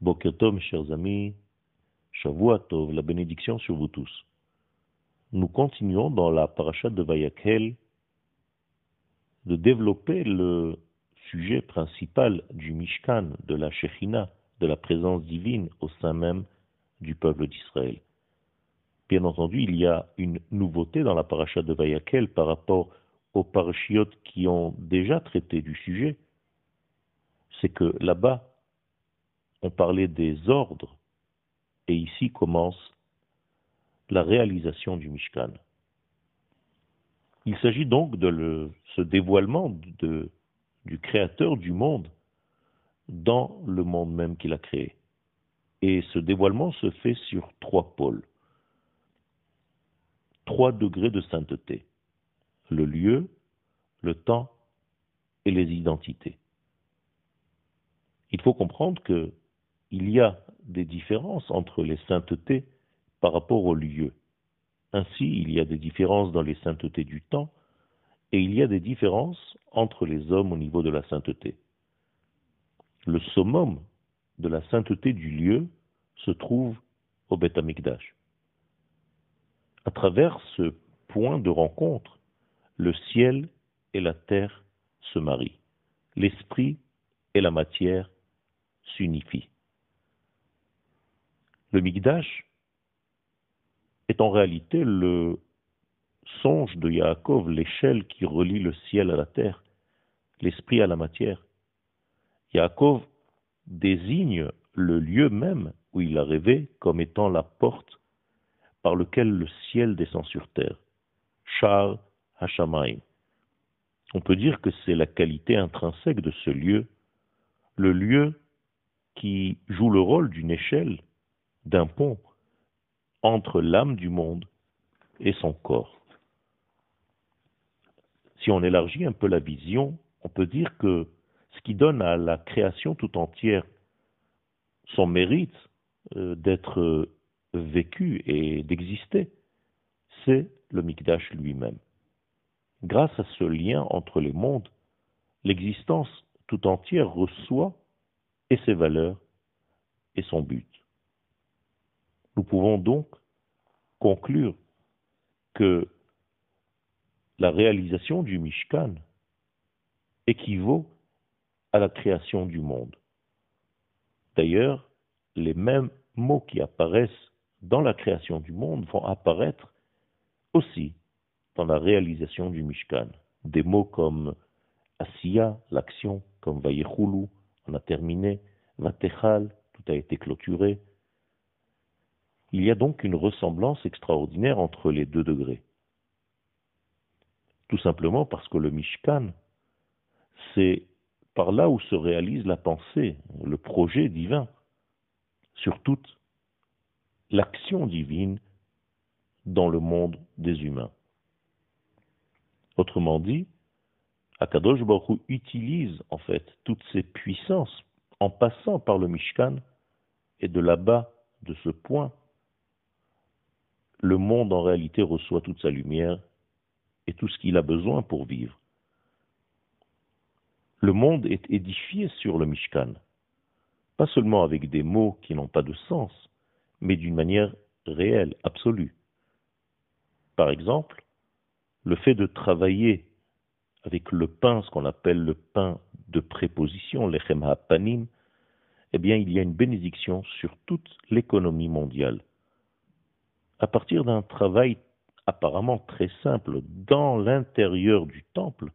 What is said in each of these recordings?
Bokertom, chers amis, Shavuatov, la bénédiction sur vous tous. Nous continuons dans la paracha de Vayakhel de développer le sujet principal du Mishkan, de la Shechina, de la présence divine au sein même du peuple d'Israël. Bien entendu, il y a une nouveauté dans la paracha de Vayakel par rapport aux parachiotes qui ont déjà traité du sujet. C'est que là-bas, on parlait des ordres, et ici commence la réalisation du Mishkan. Il s'agit donc de ce dévoilement du Créateur du monde dans le monde même qu'il a créé. Et ce dévoilement se fait sur trois pôles trois degrés de sainteté. Le lieu, le temps et les identités. Il faut comprendre que il y a des différences entre les saintetés par rapport au lieu. Ainsi, il y a des différences dans les saintetés du temps et il y a des différences entre les hommes au niveau de la sainteté. Le summum de la sainteté du lieu se trouve au Beth Amikdash. À travers ce point de rencontre, le ciel et la terre se marient. L'esprit et la matière s'unifient. Le Migdash est en réalité le songe de Yaakov, l'échelle qui relie le ciel à la terre, l'esprit à la matière. Yaakov désigne le lieu même où il a rêvé comme étant la porte par lequel le ciel descend sur terre. Shar Hashamaim. On peut dire que c'est la qualité intrinsèque de ce lieu, le lieu qui joue le rôle d'une échelle, d'un pont entre l'âme du monde et son corps. Si on élargit un peu la vision, on peut dire que ce qui donne à la création tout entière son mérite euh, d'être vécu et d'exister, c'est le Mikdash lui-même. Grâce à ce lien entre les mondes, l'existence tout entière reçoit et ses valeurs et son but. Nous pouvons donc conclure que la réalisation du Mishkan équivaut à la création du monde. D'ailleurs, les mêmes mots qui apparaissent dans la création du monde vont apparaître aussi dans la réalisation du Mishkan. Des mots comme Asiya, l'action, comme Vayechulu, on a terminé, Vatechal, tout a été clôturé. Il y a donc une ressemblance extraordinaire entre les deux degrés. Tout simplement parce que le Mishkan, c'est par là où se réalise la pensée, le projet divin, sur toute l'action divine dans le monde des humains. Autrement dit, Akadosh Baruch utilise en fait toutes ses puissances en passant par le Mishkan et de là-bas, de ce point, le monde en réalité reçoit toute sa lumière et tout ce qu'il a besoin pour vivre. Le monde est édifié sur le Mishkan, pas seulement avec des mots qui n'ont pas de sens, mais d'une manière réelle, absolue. Par exemple, le fait de travailler avec le pain, ce qu'on appelle le pain de préposition, l'echem panim, eh bien, il y a une bénédiction sur toute l'économie mondiale. À partir d'un travail apparemment très simple dans l'intérieur du temple,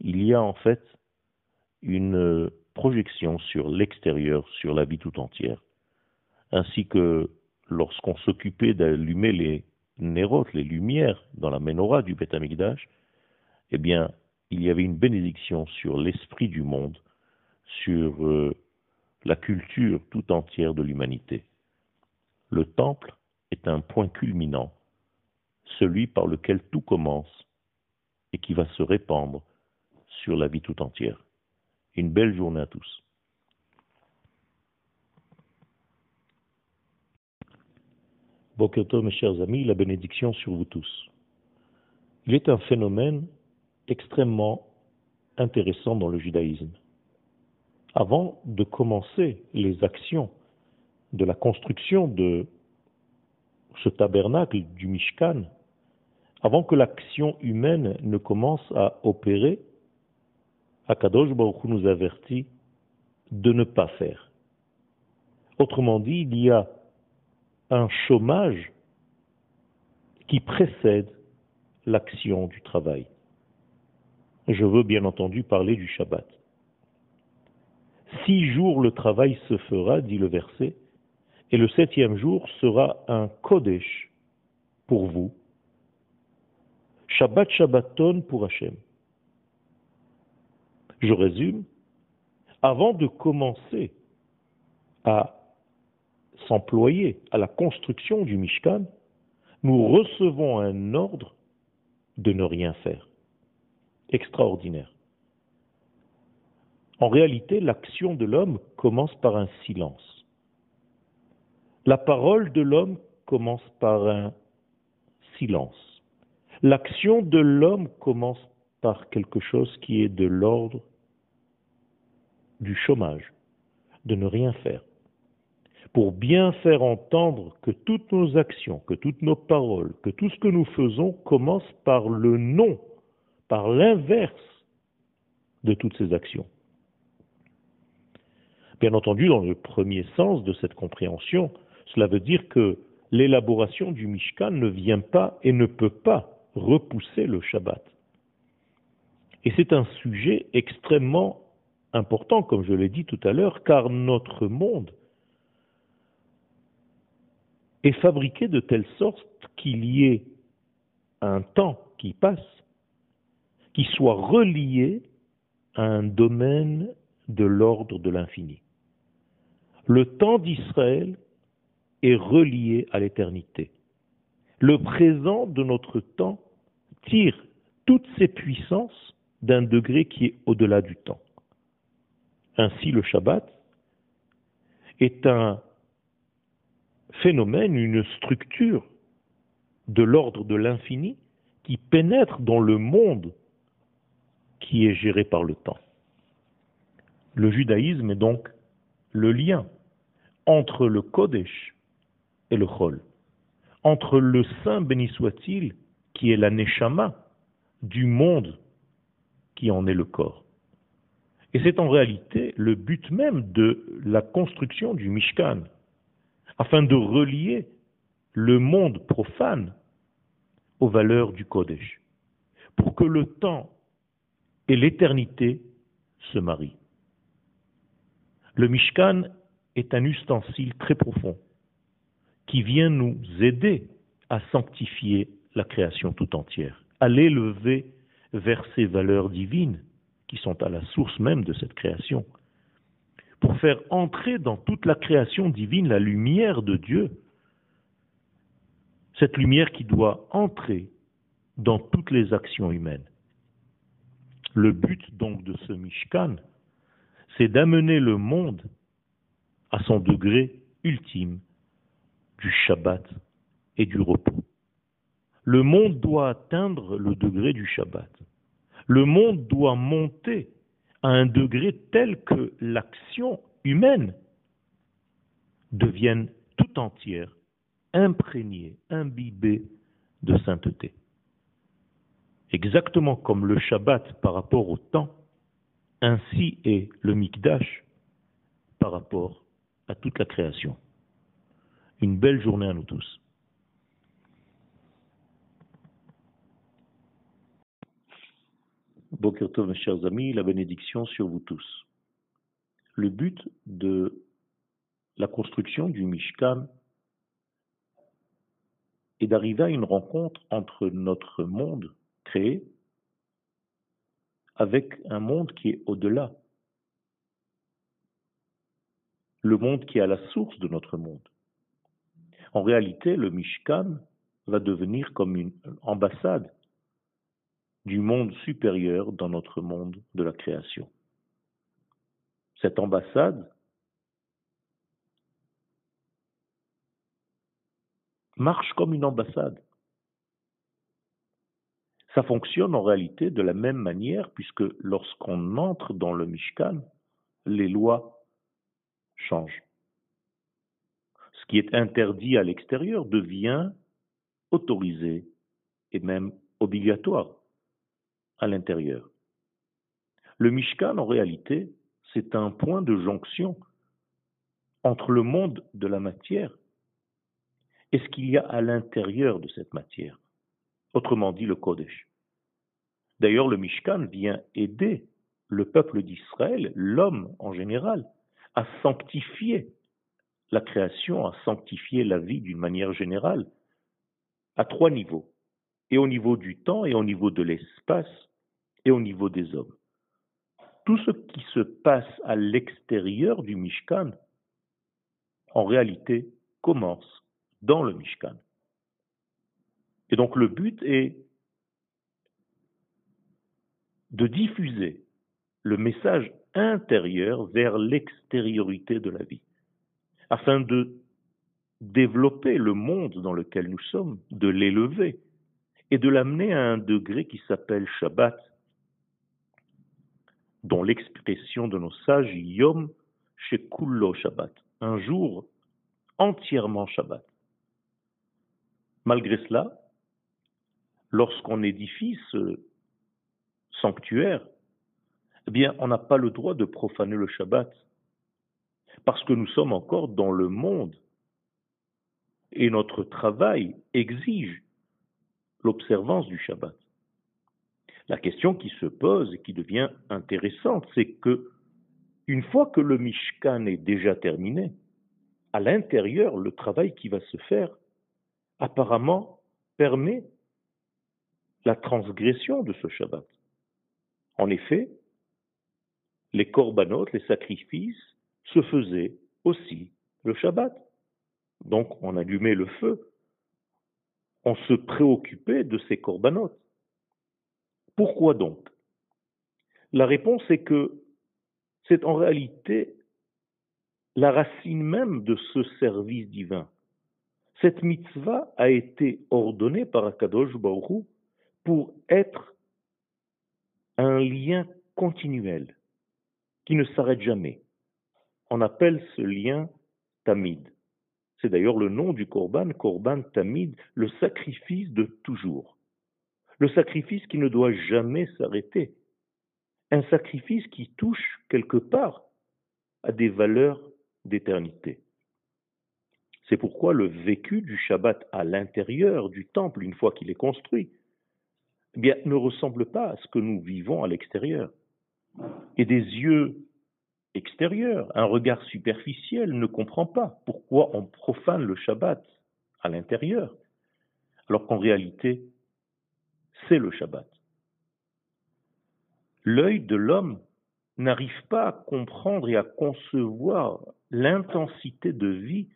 il y a en fait une projection sur l'extérieur, sur la vie tout entière ainsi que lorsqu'on s'occupait d'allumer les nérotes, les lumières dans la menorah du Beth eh bien, il y avait une bénédiction sur l'esprit du monde, sur euh, la culture tout entière de l'humanité. Le temple est un point culminant, celui par lequel tout commence et qui va se répandre sur la vie tout entière. Une belle journée à tous. Bokerto, mes chers amis, la bénédiction sur vous tous. Il est un phénomène extrêmement intéressant dans le judaïsme. Avant de commencer les actions de la construction de ce tabernacle du Mishkan, avant que l'action humaine ne commence à opérer, Akadosh Baruch nous avertit de ne pas faire. Autrement dit, il y a un chômage qui précède l'action du travail. Je veux bien entendu parler du Shabbat. Six jours le travail se fera, dit le verset, et le septième jour sera un Kodesh pour vous. Shabbat Shabbaton pour Hachem. Je résume, avant de commencer à s'employer à la construction du Mishkan, nous recevons un ordre de ne rien faire. Extraordinaire. En réalité, l'action de l'homme commence par un silence. La parole de l'homme commence par un silence. L'action de l'homme commence par quelque chose qui est de l'ordre du chômage, de ne rien faire. Pour bien faire entendre que toutes nos actions, que toutes nos paroles, que tout ce que nous faisons commence par le non, par l'inverse de toutes ces actions. Bien entendu, dans le premier sens de cette compréhension, cela veut dire que l'élaboration du Mishkan ne vient pas et ne peut pas repousser le Shabbat. Et c'est un sujet extrêmement important, comme je l'ai dit tout à l'heure, car notre monde est fabriqué de telle sorte qu'il y ait un temps qui passe, qui soit relié à un domaine de l'ordre de l'infini. Le temps d'Israël est relié à l'éternité. Le présent de notre temps tire toutes ses puissances d'un degré qui est au-delà du temps. Ainsi, le Shabbat est un phénomène, une structure de l'ordre de l'infini qui pénètre dans le monde qui est géré par le temps. Le judaïsme est donc le lien entre le Kodesh et le Chol, entre le Saint béni soit-il, qui est la Neshama du monde qui en est le corps. Et c'est en réalité le but même de la construction du Mishkan, afin de relier le monde profane aux valeurs du Kodesh, pour que le temps et l'éternité se marient. Le Mishkan est un ustensile très profond qui vient nous aider à sanctifier la création tout entière, à l'élever vers ces valeurs divines qui sont à la source même de cette création, pour faire entrer dans toute la création divine la lumière de Dieu, cette lumière qui doit entrer dans toutes les actions humaines. Le but donc de ce Mishkan, c'est d'amener le monde à son degré ultime du Shabbat et du repos. Le monde doit atteindre le degré du Shabbat. Le monde doit monter à un degré tel que l'action humaine devienne tout entière imprégnée, imbibée de sainteté. Exactement comme le Shabbat par rapport au temps, ainsi est le Mikdash par rapport à toute la création. Une belle journée à nous tous. Bokertov, mes chers amis, la bénédiction sur vous tous. Le but de la construction du Mishkan est d'arriver à une rencontre entre notre monde créé avec un monde qui est au-delà. Le monde qui est à la source de notre monde. En réalité, le Mishkan va devenir comme une ambassade du monde supérieur dans notre monde de la création. Cette ambassade marche comme une ambassade. Ça fonctionne en réalité de la même manière puisque lorsqu'on entre dans le Mishkan, les lois changent. Qui est interdit à l'extérieur devient autorisé et même obligatoire à l'intérieur. Le Mishkan, en réalité, c'est un point de jonction entre le monde de la matière et ce qu'il y a à l'intérieur de cette matière, autrement dit le Kodesh. D'ailleurs, le Mishkan vient aider le peuple d'Israël, l'homme en général, à sanctifier la création, à sanctifier la vie d'une manière générale, à trois niveaux, et au niveau du temps, et au niveau de l'espace, et au niveau des hommes. Tout ce qui se passe à l'extérieur du Mishkan, en réalité, commence dans le Mishkan. Et donc le but est de diffuser le message intérieur vers l'extériorité de la vie, afin de développer le monde dans lequel nous sommes, de l'élever et de l'amener à un degré qui s'appelle Shabbat, dont l'expression de nos sages Yom Shekullo Shabbat, un jour entièrement Shabbat. Malgré cela, lorsqu'on édifie ce sanctuaire, eh bien, on n'a pas le droit de profaner le Shabbat, parce que nous sommes encore dans le monde, et notre travail exige l'observance du Shabbat. La question qui se pose et qui devient intéressante, c'est que une fois que le Mishkan est déjà terminé, à l'intérieur, le travail qui va se faire apparemment permet la transgression de ce Shabbat. En effet, les corbanotes, les sacrifices, se faisaient aussi le Shabbat. Donc on allumait le feu, on se préoccupait de ces corbanotes. Pourquoi donc? La réponse est que c'est en réalité la racine même de ce service divin. Cette mitzvah a été ordonnée par Akadosh Baruch pour être un lien continuel qui ne s'arrête jamais. On appelle ce lien tamid. C'est d'ailleurs le nom du korban, korban tamid, le sacrifice de toujours le sacrifice qui ne doit jamais s'arrêter, un sacrifice qui touche quelque part à des valeurs d'éternité. C'est pourquoi le vécu du Shabbat à l'intérieur du temple, une fois qu'il est construit, eh bien, ne ressemble pas à ce que nous vivons à l'extérieur. Et des yeux extérieurs, un regard superficiel ne comprend pas pourquoi on profane le Shabbat à l'intérieur, alors qu'en réalité, c'est le Shabbat. L'œil de l'homme n'arrive pas à comprendre et à concevoir l'intensité de vie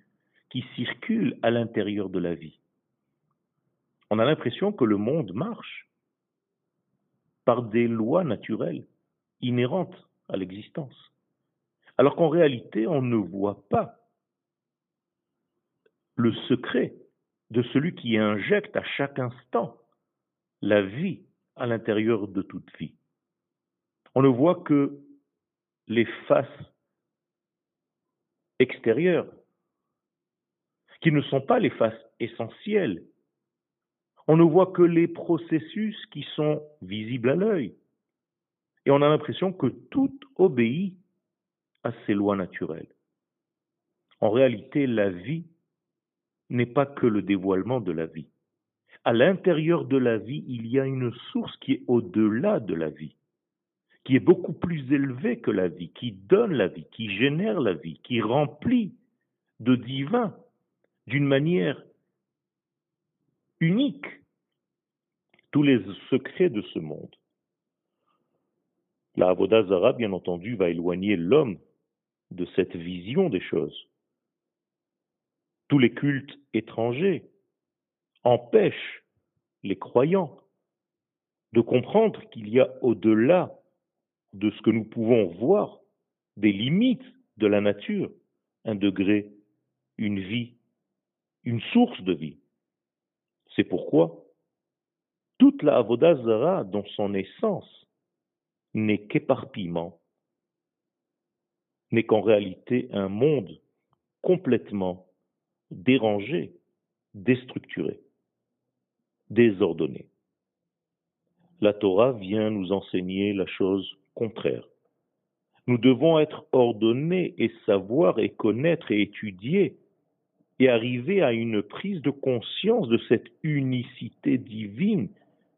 qui circule à l'intérieur de la vie. On a l'impression que le monde marche par des lois naturelles inhérentes à l'existence, alors qu'en réalité on ne voit pas le secret de celui qui injecte à chaque instant la vie à l'intérieur de toute vie. On ne voit que les faces extérieures, qui ne sont pas les faces essentielles. On ne voit que les processus qui sont visibles à l'œil. Et on a l'impression que tout obéit à ces lois naturelles. En réalité, la vie n'est pas que le dévoilement de la vie à l'intérieur de la vie, il y a une source qui est au-delà de la vie, qui est beaucoup plus élevée que la vie, qui donne la vie, qui génère la vie, qui remplit de divin d'une manière unique tous les secrets de ce monde. La Avodazara, bien entendu, va éloigner l'homme de cette vision des choses. Tous les cultes étrangers empêche les croyants de comprendre qu'il y a au-delà de ce que nous pouvons voir, des limites de la nature, un degré, une vie, une source de vie. C'est pourquoi toute la Avodazara, dans son essence, n'est qu'éparpillement, n'est qu'en réalité un monde complètement dérangé, déstructuré, désordonné. La Torah vient nous enseigner la chose contraire. Nous devons être ordonnés et savoir et connaître et étudier et arriver à une prise de conscience de cette unicité divine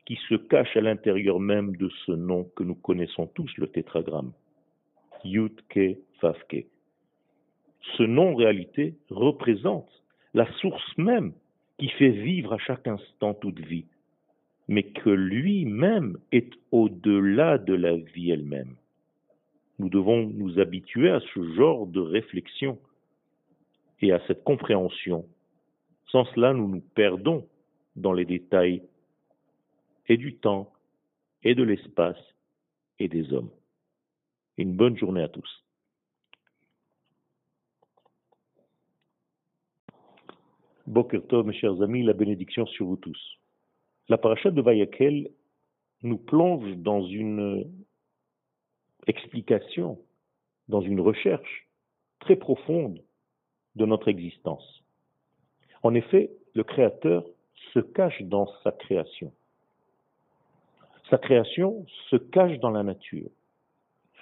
qui se cache à l'intérieur même de ce nom que nous connaissons tous, le tétragramme. Ce nom, en réalité, représente la source même qui fait vivre à chaque instant toute vie, mais que lui-même est au-delà de la vie elle-même. Nous devons nous habituer à ce genre de réflexion et à cette compréhension. Sans cela, nous nous perdons dans les détails et du temps et de l'espace et des hommes. Une bonne journée à tous. Bokertov, mes chers amis, la bénédiction sur vous tous. La paracha de Vayakel nous plonge dans une explication, dans une recherche très profonde de notre existence. En effet, le Créateur se cache dans sa création. Sa création se cache dans la nature.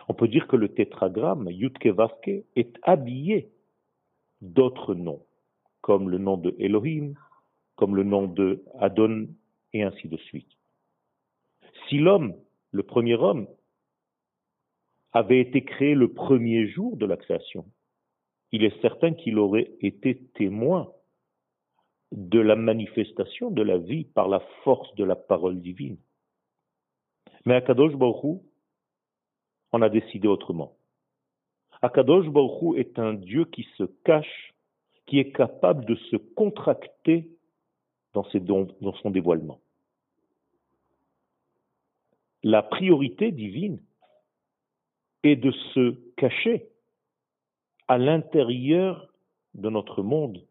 On peut dire que le tétragramme Vavke est habillé d'autres noms, comme le nom de Elohim, comme le nom de Adon, et ainsi de suite. Si l'homme, le premier homme, avait été créé le premier jour de la création, il est certain qu'il aurait été témoin de la manifestation de la vie par la force de la parole divine. Mais Akadosh Baruch on a décidé autrement. Akadosh Baruch est un Dieu qui se cache, qui est capable de se contracter dans son dévoilement. La priorité divine est de se cacher à l'intérieur de notre monde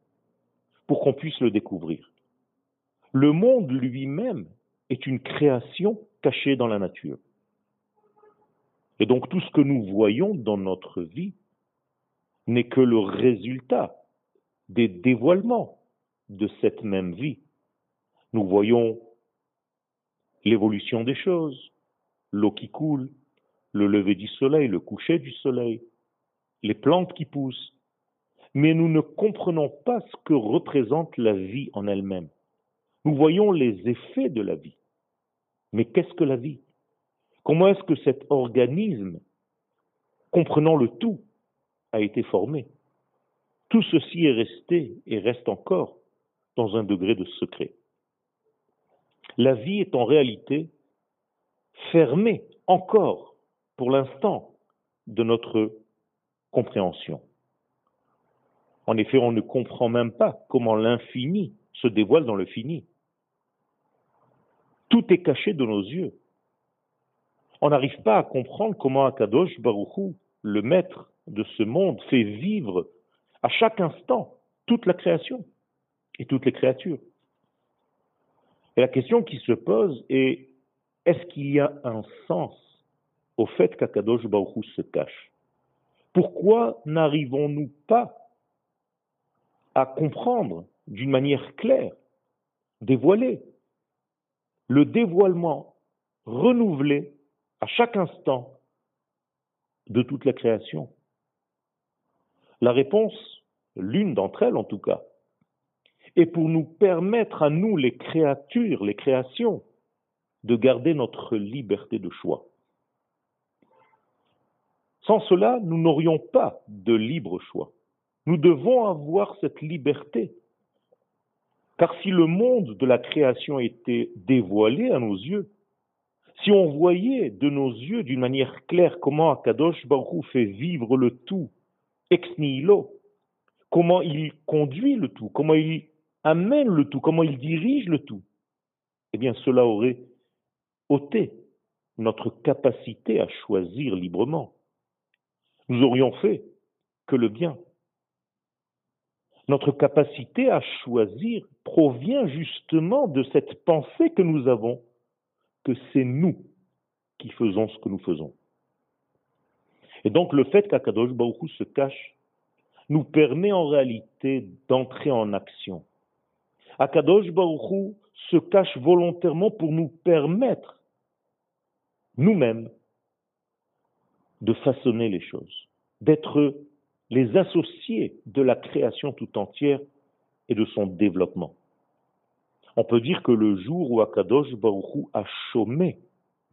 pour qu'on puisse le découvrir. Le monde lui-même est une création cachée dans la nature. Et donc tout ce que nous voyons dans notre vie n'est que le résultat des dévoilements de cette même vie. Nous voyons l'évolution des choses, l'eau qui coule, le lever du soleil, le coucher du soleil, les plantes qui poussent, mais nous ne comprenons pas ce que représente la vie en elle-même. Nous voyons les effets de la vie. Mais qu'est-ce que la vie? Comment est-ce que cet organisme, comprenant le tout, a été formé? Tout ceci est resté et reste encore dans un degré de secret. La vie est en réalité fermée encore pour l'instant de notre compréhension. En effet, on ne comprend même pas comment l'infini se dévoile dans le fini. Tout est caché de nos yeux. On n'arrive pas à comprendre comment Akadosh Baruchou, le maître de ce monde, fait vivre à chaque instant toute la création et toutes les créatures. Et la question qui se pose est est-ce qu'il y a un sens au fait qu'Akadosh Baruchou se cache? Pourquoi n'arrivons-nous pas à comprendre d'une manière claire, dévoilée, le dévoilement renouvelé à chaque instant de toute la création La réponse, l'une d'entre elles en tout cas, est pour nous permettre à nous, les créatures, les créations, de garder notre liberté de choix. Sans cela, nous n'aurions pas de libre choix. Nous devons avoir cette liberté. Car si le monde de la création était dévoilé à nos yeux, si on voyait de nos yeux d'une manière claire comment Akadosh Baruch fait vivre le tout ex nihilo, comment il conduit le tout, comment il amène le tout, comment il dirige le tout, eh bien cela aurait ôté notre capacité à choisir librement. Nous aurions fait que le bien. Notre capacité à choisir provient justement de cette pensée que nous avons c'est nous qui faisons ce que nous faisons. Et donc le fait qu'Akadosh Baruch se cache nous permet en réalité d'entrer en action. Akadosh Baruchou se cache volontairement pour nous permettre, nous-mêmes, de façonner les choses, d'être les associés de la création tout entière et de son développement. On peut dire que le jour où Akadosh Baruchou a chômé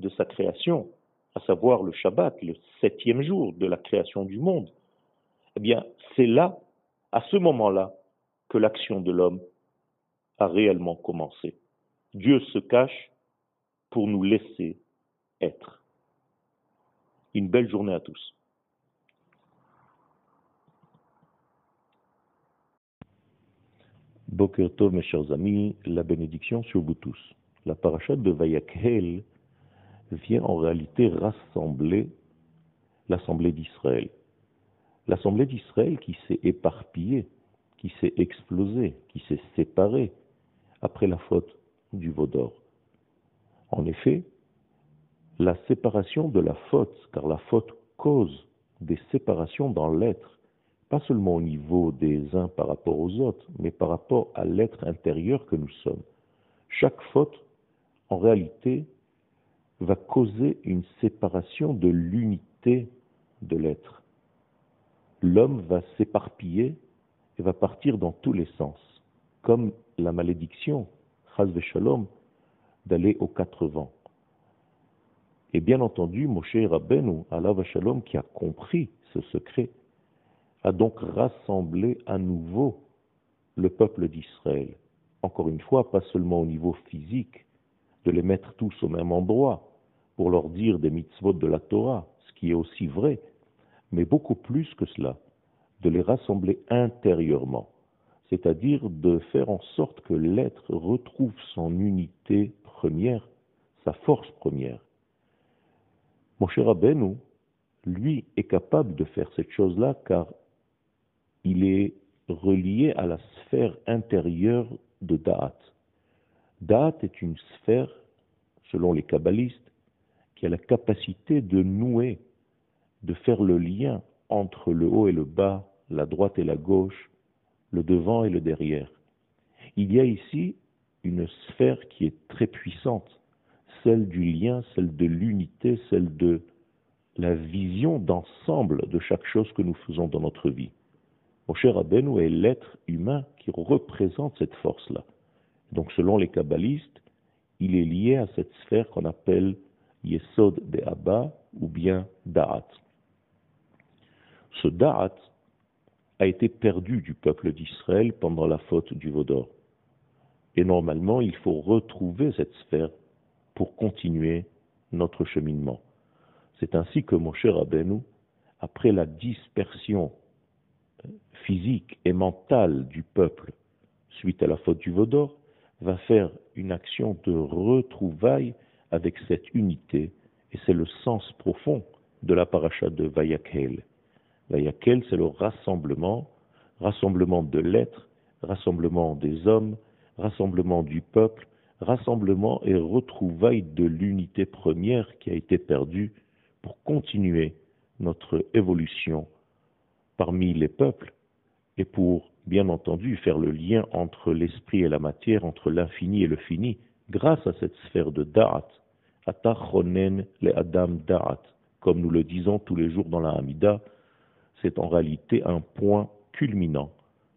de sa création, à savoir le Shabbat, le septième jour de la création du monde, eh bien, c'est là, à ce moment-là, que l'action de l'homme a réellement commencé. Dieu se cache pour nous laisser être. Une belle journée à tous. Boker Tov, mes chers amis, la bénédiction sur vous tous. La parachute de Vayakhel vient en réalité rassembler l'assemblée d'Israël. L'assemblée d'Israël qui s'est éparpillée, qui s'est explosée, qui s'est séparée après la faute du veau d'or. En effet, la séparation de la faute, car la faute cause des séparations dans l'être, pas seulement au niveau des uns par rapport aux autres, mais par rapport à l'être intérieur que nous sommes. Chaque faute, en réalité, va causer une séparation de l'unité de l'être. L'homme va s'éparpiller et va partir dans tous les sens, comme la malédiction, chas shalom, d'aller aux quatre vents. Et bien entendu, Moshe Rabbeinu, Allah Shalom, qui a compris ce secret, a donc rassemblé à nouveau le peuple d'Israël. Encore une fois, pas seulement au niveau physique, de les mettre tous au même endroit pour leur dire des mitzvot de la Torah, ce qui est aussi vrai, mais beaucoup plus que cela, de les rassembler intérieurement, c'est-à-dire de faire en sorte que l'être retrouve son unité première, sa force première. Mon cher Rabbeinu, lui, est capable de faire cette chose-là car il est relié à la sphère intérieure de Da'at. Da'at est une sphère, selon les kabbalistes, qui a la capacité de nouer, de faire le lien entre le haut et le bas, la droite et la gauche, le devant et le derrière. Il y a ici une sphère qui est très puissante, celle du lien, celle de l'unité, celle de la vision d'ensemble de chaque chose que nous faisons dans notre vie. Moshe Rabbeinu est l'être humain qui représente cette force-là. Donc selon les kabbalistes, il est lié à cette sphère qu'on appelle Yesod Abba ou bien Da'at. Ce Da'at a été perdu du peuple d'Israël pendant la faute du Vaudor. Et normalement, il faut retrouver cette sphère pour continuer notre cheminement. C'est ainsi que mon cher Rabbeinu, après la dispersion physique et mentale du peuple suite à la faute du Vaudor, va faire une action de retrouvaille avec cette unité, et c'est le sens profond de la paracha de Vayakel. Vayakel, c'est le rassemblement, rassemblement de l'être, rassemblement des hommes, rassemblement du peuple, rassemblement et retrouvaille de l'unité première qui a été perdue pour continuer notre évolution parmi les peuples et pour, bien entendu, faire le lien entre l'esprit et la matière, entre l'infini et le fini, grâce à cette sphère de Da'at, Atachonen le Adam Da'at, comme nous le disons tous les jours dans la Hamida, c'est en réalité un point culminant,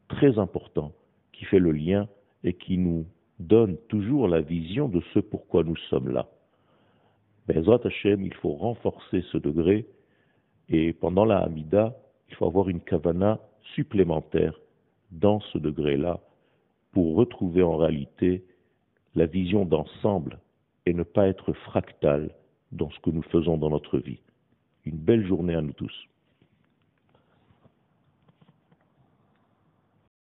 très important, qui fait le lien et qui nous donne toujours la vision de ce pourquoi nous sommes là. Bezrat Hashem, il faut renforcer ce degré et pendant la Hamida, il faut avoir une kavana supplémentaire dans ce degré-là pour retrouver en réalité la vision d'ensemble et ne pas être fractal dans ce que nous faisons dans notre vie. Une belle journée à nous tous.